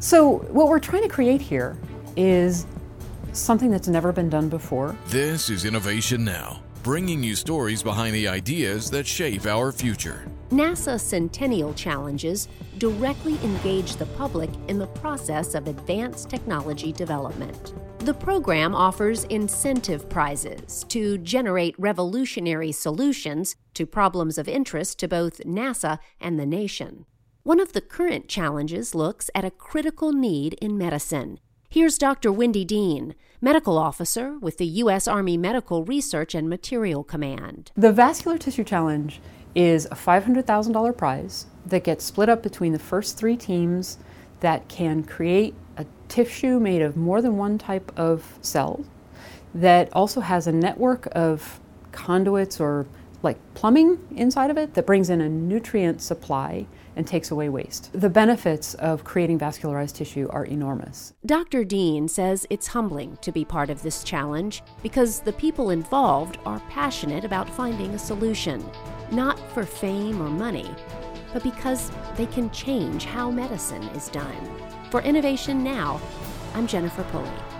So, what we're trying to create here is something that's never been done before. This is Innovation Now, bringing you stories behind the ideas that shape our future. NASA Centennial Challenges directly engage the public in the process of advanced technology development. The program offers incentive prizes to generate revolutionary solutions to problems of interest to both NASA and the nation. One of the current challenges looks at a critical need in medicine. Here's Dr. Wendy Dean, medical officer with the U.S. Army Medical Research and Materiel Command. The Vascular Tissue Challenge is a $500,000 prize that gets split up between the first three teams that can create a tissue made of more than one type of cell that also has a network of conduits or like plumbing inside of it that brings in a nutrient supply and takes away waste. The benefits of creating vascularized tissue are enormous. Dr. Dean says it's humbling to be part of this challenge because the people involved are passionate about finding a solution, not for fame or money, but because they can change how medicine is done. For Innovation Now, I'm Jennifer Pulley.